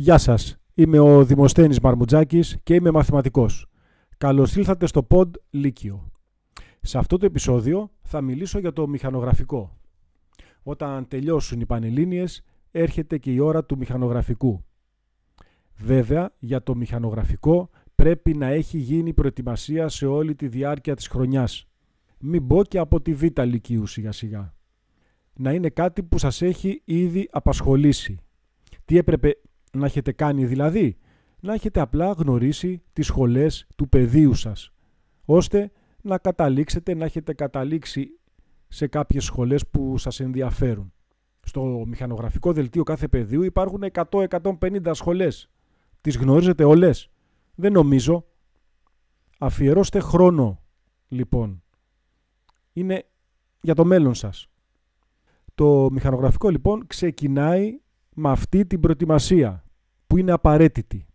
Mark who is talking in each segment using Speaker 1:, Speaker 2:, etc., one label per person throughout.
Speaker 1: Γεια σας, είμαι ο Δημοσθένης Μαρμουτζάκης και είμαι μαθηματικός. Καλώς ήλθατε στο Pod Λύκειο. Σε αυτό το επεισόδιο θα μιλήσω για το μηχανογραφικό. Όταν τελειώσουν οι Πανελλήνιες, έρχεται και η ώρα του μηχανογραφικού. Βέβαια, για το μηχανογραφικό πρέπει να έχει γίνει προετοιμασία σε όλη τη διάρκεια της χρονιάς. Μην πω και από τη Β' Λυκείου σιγά σιγά. Να είναι κάτι που σας έχει ήδη απασχολήσει. Τι έπρεπε να έχετε κάνει δηλαδή, να έχετε απλά γνωρίσει τις σχολές του πεδίου σας, ώστε να καταλήξετε, να έχετε καταλήξει σε κάποιες σχολές που σας ενδιαφέρουν. Στο μηχανογραφικό δελτίο κάθε πεδίου υπάρχουν 100-150 σχολές. Τις γνωρίζετε όλες. Δεν νομίζω. Αφιερώστε χρόνο, λοιπόν. Είναι για το μέλλον σας. Το μηχανογραφικό, λοιπόν, ξεκινάει με αυτή την προετοιμασία που είναι απαραίτητη.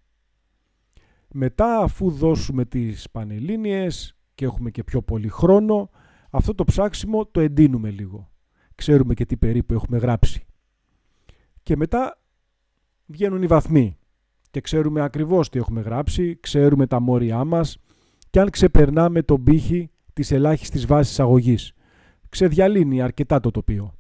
Speaker 1: Μετά αφού δώσουμε τις πανελλήνιες και έχουμε και πιο πολύ χρόνο, αυτό το ψάξιμο το εντείνουμε λίγο. Ξέρουμε και τι περίπου έχουμε γράψει. Και μετά βγαίνουν οι βαθμοί και ξέρουμε ακριβώς τι έχουμε γράψει, ξέρουμε τα μόρια μας και αν ξεπερνάμε τον πύχη της ελάχιστης βάσης αγωγής. Ξεδιαλύνει αρκετά το τοπίο.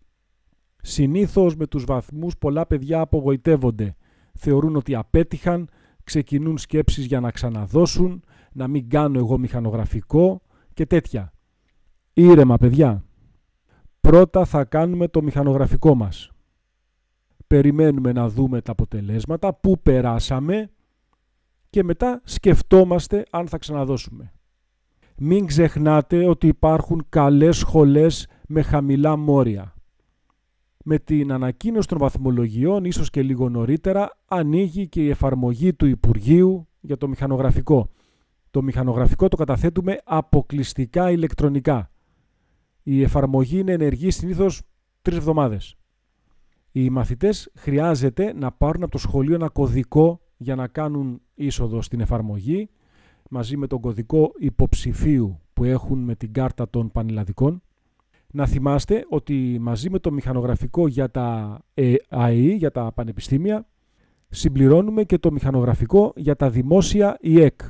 Speaker 1: Συνήθως με τους βαθμούς πολλά παιδιά απογοητεύονται. Θεωρούν ότι απέτυχαν, ξεκινούν σκέψεις για να ξαναδώσουν, να μην κάνω εγώ μηχανογραφικό και τέτοια. Ήρεμα παιδιά. Πρώτα θα κάνουμε το μηχανογραφικό μας. Περιμένουμε να δούμε τα αποτελέσματα, πού περάσαμε και μετά σκεφτόμαστε αν θα ξαναδώσουμε. Μην ξεχνάτε ότι υπάρχουν καλές σχολές με χαμηλά μόρια με την ανακοίνωση των βαθμολογιών, ίσως και λίγο νωρίτερα, ανοίγει και η εφαρμογή του Υπουργείου για το μηχανογραφικό. Το μηχανογραφικό το καταθέτουμε αποκλειστικά ηλεκτρονικά. Η εφαρμογή είναι ενεργή συνήθως τρεις εβδομάδες. Οι μαθητές χρειάζεται να πάρουν από το σχολείο ένα κωδικό για να κάνουν είσοδο στην εφαρμογή, μαζί με τον κωδικό υποψηφίου που έχουν με την κάρτα των πανελλαδικών να θυμάστε ότι μαζί με το μηχανογραφικό για τα ΑΕΗ, για τα πανεπιστήμια, συμπληρώνουμε και το μηχανογραφικό για τα δημόσια ΙΕΚ.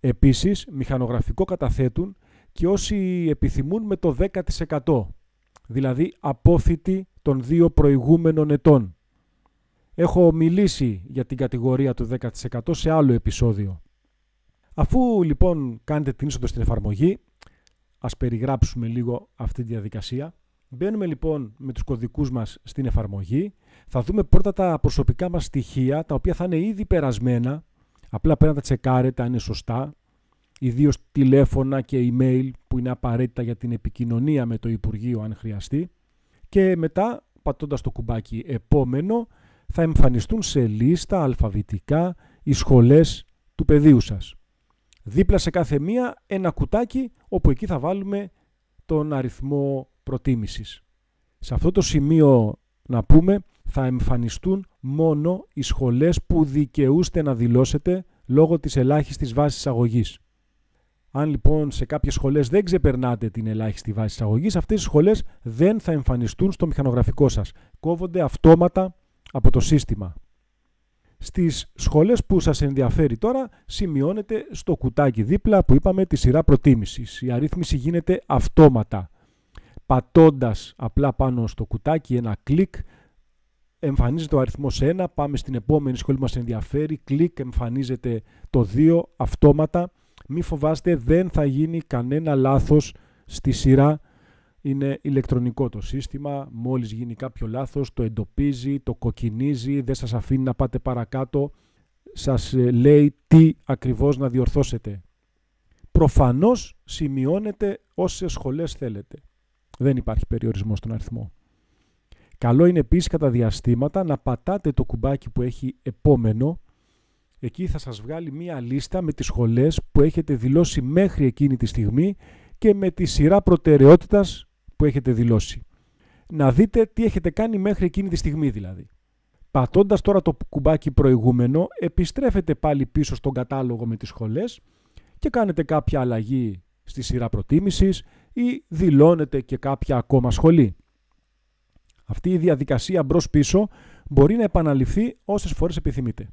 Speaker 1: Επίσης, μηχανογραφικό καταθέτουν και όσοι επιθυμούν με το 10%, δηλαδή απόφοιτη των δύο προηγούμενων ετών. Έχω μιλήσει για την κατηγορία του 10% σε άλλο επεισόδιο. Αφού λοιπόν κάνετε την είσοδο στην εφαρμογή, Ας περιγράψουμε λίγο αυτή τη διαδικασία. Μπαίνουμε λοιπόν με τους κωδικούς μας στην εφαρμογή. Θα δούμε πρώτα τα προσωπικά μας στοιχεία, τα οποία θα είναι ήδη περασμένα. Απλά πρέπει να τα τσεκάρετε αν είναι σωστά. Ιδίως τηλέφωνα και email που είναι απαραίτητα για την επικοινωνία με το Υπουργείο αν χρειαστεί. Και μετά, πατώντας το κουμπάκι επόμενο, θα εμφανιστούν σε λίστα αλφαβητικά οι σχολές του πεδίου σας. Δίπλα σε κάθε μία ένα κουτάκι όπου εκεί θα βάλουμε τον αριθμό προτίμησης. Σε αυτό το σημείο να πούμε θα εμφανιστούν μόνο οι σχολές που δικαιούστε να δηλώσετε λόγω της ελάχιστης βάσης αγωγής. Αν λοιπόν σε κάποιες σχολές δεν ξεπερνάτε την ελάχιστη βάση αγωγής, αυτές οι σχολές δεν θα εμφανιστούν στο μηχανογραφικό σας. Κόβονται αυτόματα από το σύστημα. Στις σχολές που σας ενδιαφέρει τώρα σημειώνεται στο κουτάκι δίπλα που είπαμε τη σειρά προτίμησης. Η αρρύθμιση γίνεται αυτόματα. Πατώντας απλά πάνω στο κουτάκι ένα κλικ εμφανίζεται ο αριθμός 1, πάμε στην επόμενη σχολή που μας ενδιαφέρει, κλικ εμφανίζεται το 2 αυτόματα. Μη φοβάστε δεν θα γίνει κανένα λάθος στη σειρά είναι ηλεκτρονικό το σύστημα, μόλις γίνει κάποιο λάθος το εντοπίζει, το κοκκινίζει, δεν σας αφήνει να πάτε παρακάτω, σας ε, λέει τι ακριβώς να διορθώσετε. Προφανώς σημειώνετε όσες σχολές θέλετε. Δεν υπάρχει περιορισμός στον αριθμό. Καλό είναι επίσης κατά διαστήματα να πατάτε το κουμπάκι που έχει επόμενο. Εκεί θα σας βγάλει μία λίστα με τις σχολές που έχετε δηλώσει μέχρι εκείνη τη στιγμή και με τη σειρά προτεραιότητας που έχετε δηλώσει. Να δείτε τι έχετε κάνει μέχρι εκείνη τη στιγμή δηλαδή. Πατώντας τώρα το κουμπάκι προηγούμενο, επιστρέφετε πάλι πίσω στον κατάλογο με τις σχολές και κάνετε κάποια αλλαγή στη σειρά προτίμησης ή δηλώνετε και κάποια ακόμα σχολή. Αυτή η δηλωνετε και καποια ακομα σχολή αυτη η διαδικασια μπρος πίσω μπορεί να επαναληφθεί όσες φορές επιθυμείτε.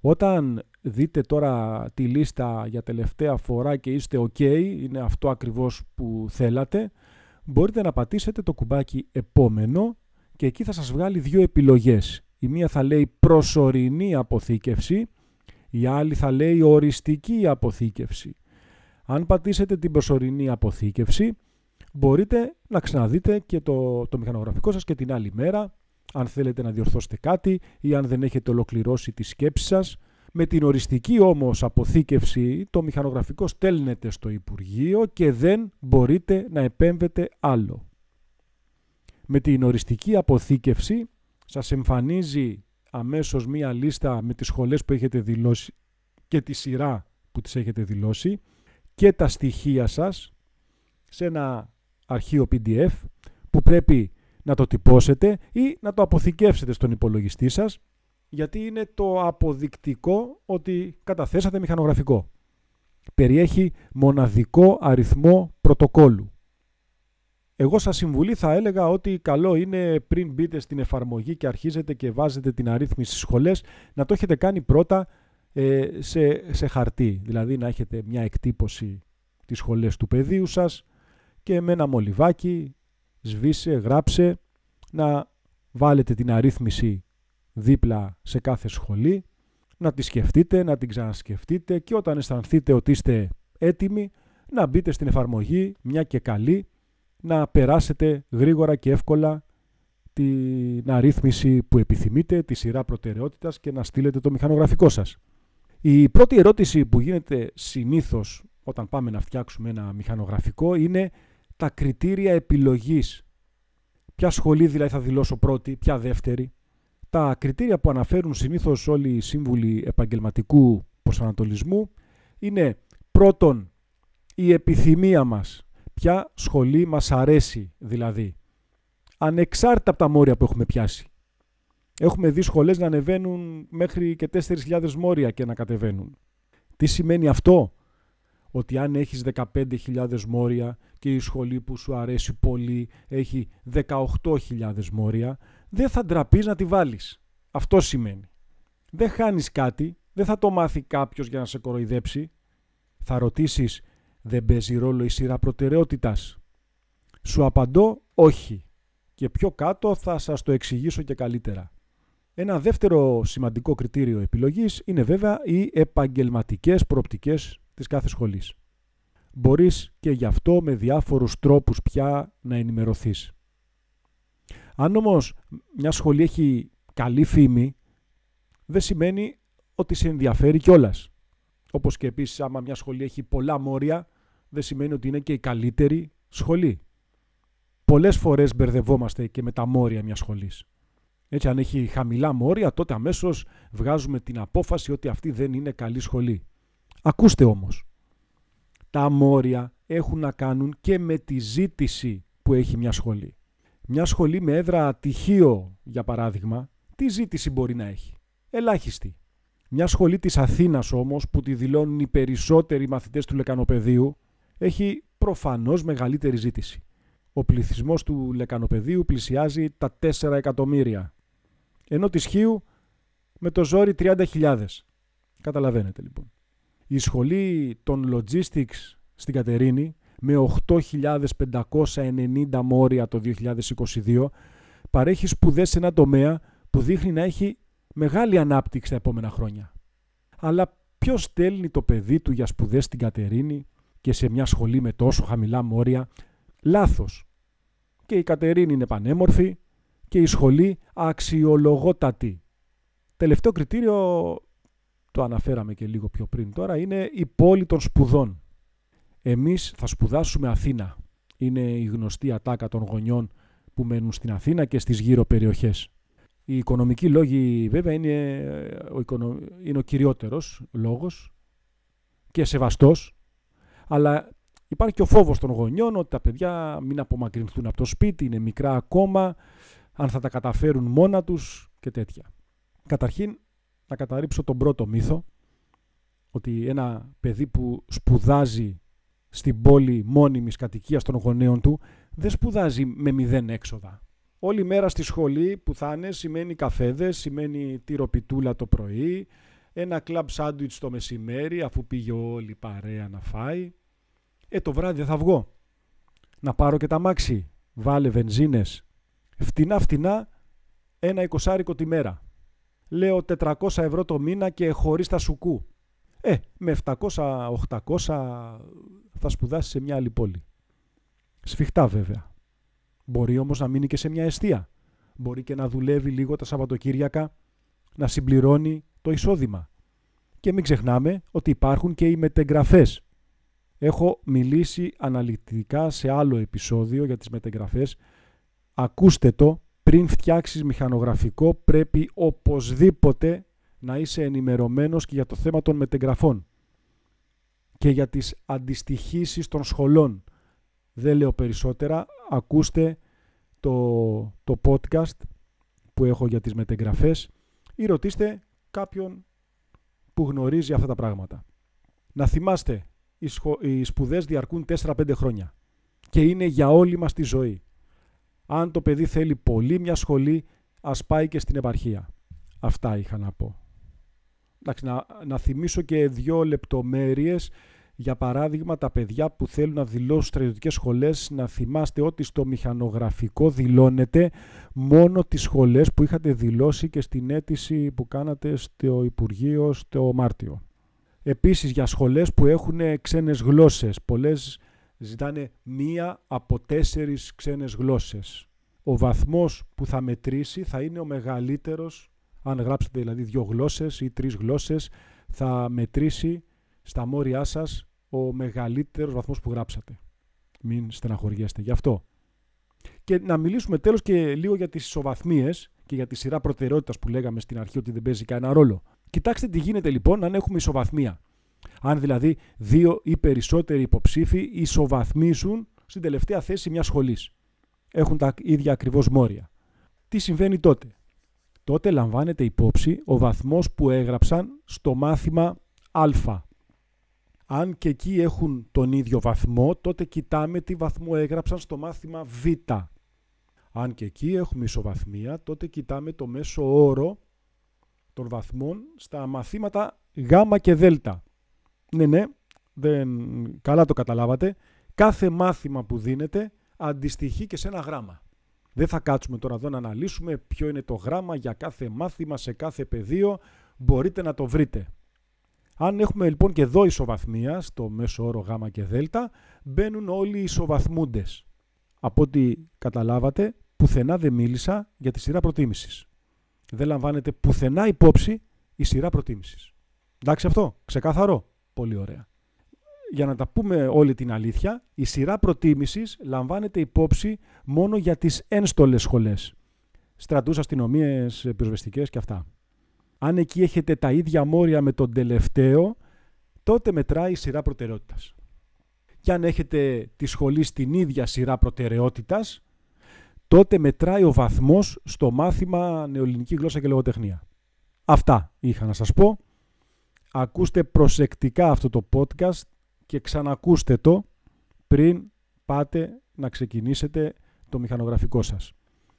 Speaker 1: Όταν δείτε τώρα τη λίστα για τελευταία φορά και είστε ok, είναι αυτό ακριβώς που θέλατε, μπορείτε να πατήσετε το κουμπάκι επόμενο και εκεί θα σας βγάλει δύο επιλογές. Η μία θα λέει προσωρινή αποθήκευση, η άλλη θα λέει οριστική αποθήκευση. Αν πατήσετε την προσωρινή αποθήκευση, μπορείτε να ξαναδείτε και το, το μηχανογραφικό σας και την άλλη μέρα, αν θέλετε να διορθώσετε κάτι ή αν δεν έχετε ολοκληρώσει τη σκέψη σας. Με την οριστική όμως αποθήκευση, το μηχανογραφικό στέλνεται στο Υπουργείο και δεν μπορείτε να επέμβετε άλλο. Με την οριστική αποθήκευση σας εμφανίζει αμέσως μία λίστα με τις σχολές που έχετε δηλώσει και τη σειρά που τις έχετε δηλώσει και τα στοιχεία σας σε ένα αρχείο PDF που πρέπει να το τυπώσετε ή να το αποθηκεύσετε στον υπολογιστή σας γιατί είναι το αποδεικτικό ότι καταθέσατε μηχανογραφικό. Περιέχει μοναδικό αριθμό πρωτοκόλου. Εγώ σας συμβουλή θα έλεγα ότι καλό είναι πριν μπείτε στην εφαρμογή και αρχίζετε και βάζετε την αρρύθμιση στις σχολές να το έχετε κάνει πρώτα ε, σε, σε χαρτί. Δηλαδή να έχετε μια εκτύπωση τις σχολές του πεδίου σας και με ένα μολυβάκι σβήσε, γράψε, να βάλετε την αρρύθμιση δίπλα σε κάθε σχολή, να τη σκεφτείτε, να την ξανασκεφτείτε και όταν αισθανθείτε ότι είστε έτοιμοι να μπείτε στην εφαρμογή, μια και καλή, να περάσετε γρήγορα και εύκολα την αρρύθμιση που επιθυμείτε, τη σειρά προτεραιότητας και να στείλετε το μηχανογραφικό σας. Η πρώτη ερώτηση που γίνεται συνήθως όταν πάμε να φτιάξουμε ένα μηχανογραφικό είναι τα κριτήρια επιλογής. Ποια σχολή δηλαδή θα δηλώσω πρώτη, ποια δεύτερη; Τα κριτήρια που αναφέρουν συνήθως όλοι οι σύμβουλοι επαγγελματικού προσανατολισμού είναι πρώτον η επιθυμία μας. Ποια σχολή μας αρέσει δηλαδή. Ανεξάρτητα από τα μόρια που έχουμε πιάσει. Έχουμε δει σχολές να ανεβαίνουν μέχρι και 4.000 μόρια και να κατεβαίνουν. Τι σημαίνει αυτό; Ότι αν έχεις 15.000 μόρια και η σχολή που σου αρέσει πολύ έχει 18.000 μόρια, δεν θα ντραπείς να τη βάλεις. Αυτό σημαίνει. Δεν χάνεις κάτι, δεν θα το μάθει κάποιος για να σε κοροϊδέψει. Θα ρωτήσεις, δεν παίζει ρόλο η σειρά προτεραιότητας; Σου απαντώ, όχι. Και πιο κάτω θα σας το εξηγήσω και καλύτερα. Ένα δεύτερο σημαντικό κριτήριο επιλογής είναι βέβαια οι επαγγελματικές προοπτικές της κάθε σχολής. Μπορείς και γι' αυτό με διάφορους τρόπους πια να ενημερωθείς. Αν όμως μια σχολή έχει καλή φήμη, δεν σημαίνει ότι σε ενδιαφέρει κιόλας. Όπως και επίσης άμα μια σχολή έχει πολλά μόρια, δεν σημαίνει ότι είναι και η καλύτερη σχολή. Πολλές φορές μπερδευόμαστε και με τα μόρια μιας σχολής. Έτσι, αν έχει χαμηλά μόρια, τότε αμέσως βγάζουμε την απόφαση ότι αυτή δεν είναι καλή σχολή. Ακούστε όμως, τα μόρια έχουν να κάνουν και με τη ζήτηση που έχει μια σχολή. Μια σχολή με έδρα τυχείο, για παράδειγμα, τι ζήτηση μπορεί να έχει; Ελάχιστη. Μια σχολή της Αθήνας όμως, που τη δηλώνουν οι περισσότεροι μαθητές του Λεκανοπεδίου, έχει προφανώς μεγαλύτερη ζήτηση. Ο πληθυσμός του Λεκανοπεδίου πλησιάζει τα 4 εκατομμύρια ενώ της Χίου με το ζόρι 30.000. Καταλαβαίνετε λοιπόν. Η σχολή των logistics στην Κατερίνη με 8.590 μόρια το 2022 παρέχει σπουδές σε ένα τομέα που δείχνει να έχει μεγάλη ανάπτυξη τα επόμενα χρόνια. Αλλά ποιος στέλνει το παιδί του για σπουδές στην Κατερίνη και σε μια σχολή με τόσο χαμηλά μόρια; Λάθος. Και η Κατερίνη είναι πανέμορφη, και η σχολή αξιολογότατη. Τελευταίο κριτήριο, το αναφέραμε και λίγο πιο πριν τώρα, είναι η πόλη των σπουδών. Εμείς θα σπουδάσουμε Αθήνα. Είναι η γνωστή ατάκα των γονιών που μένουν στην Αθήνα και στις γύρω περιοχές. Οι οικονομικοί λόγοι βέβαια είναι ο, οικονο... είναι ο κυριότερος λόγος και σεβαστός, αλλά υπάρχει και ο φόβος των γονιών ότι τα παιδιά μην απομακρυνθούν από το σπίτι, είναι μικρά ακόμα, αν θα τα καταφέρουν μόνα τους και τέτοια. Καταρχήν, να καταρρύψω τον πρώτο μύθο, ότι ένα παιδί που σπουδάζει στην πόλη μόνιμης κατοικίας των γονέων του, δεν σπουδάζει με μηδέν έξοδα. Όλη μέρα στη σχολή που θα είναι σημαίνει καφέδες, σημαίνει τυροπιτούλα το πρωί, ένα κλαμπ σάντουιτς το μεσημέρι αφού πήγε όλη η παρέα να φάει. Ε, το βράδυ θα βγω. Να πάρω και τα μάξι. Βάλε βενζίνες. Φτηνά φτηνά ένα εικοσάρικο τη μέρα. Λέω 400 ευρώ το μήνα και χωρίς τα σουκού. Ε, με 700-800 θα σπουδάσεις σε μια άλλη πόλη. Σφιχτά βέβαια. Μπορεί όμως να μείνει και σε μια αιστεία. Μπορεί και να δουλεύει λίγο τα Σαββατοκύριακα, να συμπληρώνει το εισόδημα. Και μην ξεχνάμε ότι υπάρχουν και οι μετεγγραφές. Έχω μιλήσει αναλυτικά σε άλλο επεισόδιο για τις μετεγγραφές. Ακούστε το, πριν φτιάξεις μηχανογραφικό πρέπει οπωσδήποτε να είσαι ενημερωμένος και για το θέμα των μετεγγραφών και για τις αντιστοιχίσεις των σχολών. Δεν λέω περισσότερα, ακούστε το, το podcast που έχω για τις μετεγγραφές ή ρωτήστε κάποιον που γνωρίζει αυτά τα πράγματα. Να θυμάστε, οι, σχο... οι σπουδές διαρκούν 4-5 χρόνια και είναι για όλη μας τη ζωή. Αν το παιδί θέλει πολύ μια σχολή, ας πάει και στην επαρχία. Αυτά είχα να πω. Εντάξει, να, να θυμίσω και δύο λεπτομέρειες για παράδειγμα, τα παιδιά που θέλουν να δηλώσουν στρατιωτικές σχολές, να θυμάστε ότι στο μηχανογραφικό δηλώνεται μόνο τις σχολές που είχατε δηλώσει και στην αίτηση που κάνατε στο Υπουργείο στο Μάρτιο. Επίσης, για σχολές που έχουν ξένες γλώσσες, πολλές ζητάνε μία από τέσσερις ξένες γλώσσες. Ο βαθμός που θα μετρήσει θα είναι ο μεγαλύτερος, αν γράψετε δηλαδή δύο γλώσσες ή τρεις γλώσσες, θα μετρήσει στα μόρια σας ο μεγαλύτερος βαθμός που γράψατε. Μην στεναχωριέστε γι' αυτό. Και να μιλήσουμε τέλος και λίγο για τις ισοβαθμίες και για τη σειρά προτεραιότητας που λέγαμε στην αρχή ότι δεν παίζει κανένα ρόλο. Κοιτάξτε τι γίνεται λοιπόν αν έχουμε ισοβαθμία. Αν δηλαδή δύο ή περισσότεροι υποψήφοι ισοβαθμίσουν στην τελευταία θέση μιας σχολής. Έχουν τα ίδια ακριβώς μόρια. Τι συμβαίνει τότε; Τότε λαμβάνεται υπόψη ο βαθμός που έγραψαν στο μάθημα Α αν και εκεί έχουν τον ίδιο βαθμό, τότε κοιτάμε τι βαθμό έγραψαν στο μάθημα Β. Αν και εκεί έχουμε ισοβαθμία, τότε κοιτάμε το μέσο όρο των βαθμών στα μαθήματα Γ και Δ. Ναι, ναι, δεν... καλά το καταλάβατε. Κάθε μάθημα που δίνεται αντιστοιχεί και σε ένα γράμμα. Δεν θα κάτσουμε τώρα εδώ να αναλύσουμε ποιο είναι το γράμμα για κάθε μάθημα σε κάθε πεδίο. Μπορείτε να το βρείτε. Αν έχουμε λοιπόν και εδώ ισοβαθμία, στο μέσο όρο γ και δ, μπαίνουν όλοι οι ισοβαθμούντες. Από ό,τι καταλάβατε, πουθενά δεν μίλησα για τη σειρά προτίμησης. Δεν λαμβάνεται πουθενά υπόψη η σειρά προτίμησης. Εντάξει αυτό, ξεκάθαρο. Πολύ ωραία. Για να τα πούμε όλη την αλήθεια, η σειρά προτίμησης λαμβάνεται υπόψη μόνο για τις ένστολες σχολές. Στρατούς, αστυνομίες, πυροσβεστικές και αυτά. Αν εκεί έχετε τα ίδια μόρια με τον τελευταίο, τότε μετράει η σειρά προτεραιότητας. Και αν έχετε τη σχολή στην ίδια σειρά προτεραιότητας, τότε μετράει ο βαθμός στο μάθημα νεοελληνική γλώσσα και λογοτεχνία. Αυτά είχα να σας πω. Ακούστε προσεκτικά αυτό το podcast και ξανακούστε το πριν πάτε να ξεκινήσετε το μηχανογραφικό σας.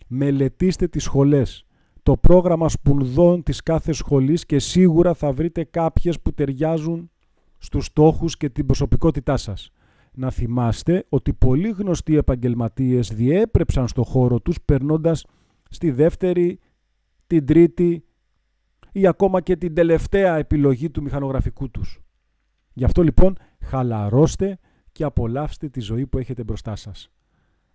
Speaker 1: Μελετήστε τις σχολές το πρόγραμμα σπουδών της κάθε σχολής και σίγουρα θα βρείτε κάποιες που ταιριάζουν στους στόχους και την προσωπικότητά σας. Να θυμάστε ότι πολλοί γνωστοί επαγγελματίες διέπρεψαν στο χώρο τους περνώντας στη δεύτερη, την τρίτη ή ακόμα και την τελευταία επιλογή του μηχανογραφικού τους. Γι' αυτό λοιπόν χαλαρώστε και απολαύστε τη ζωή που έχετε μπροστά σας.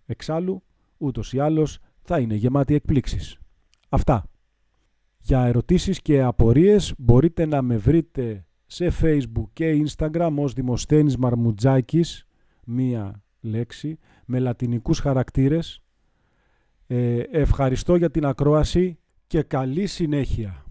Speaker 1: Εξάλλου, ούτως ή άλλως θα είναι γεμάτη εκπλήξεις. Αυτά. Για ερωτήσεις και απορίες μπορείτε να με βρείτε σε Facebook και Instagram ως Δημοσθένης Μαρμουτζάκης, μία λέξη, με λατινικούς χαρακτήρες. Ε, ευχαριστώ για την ακρόαση και καλή συνέχεια.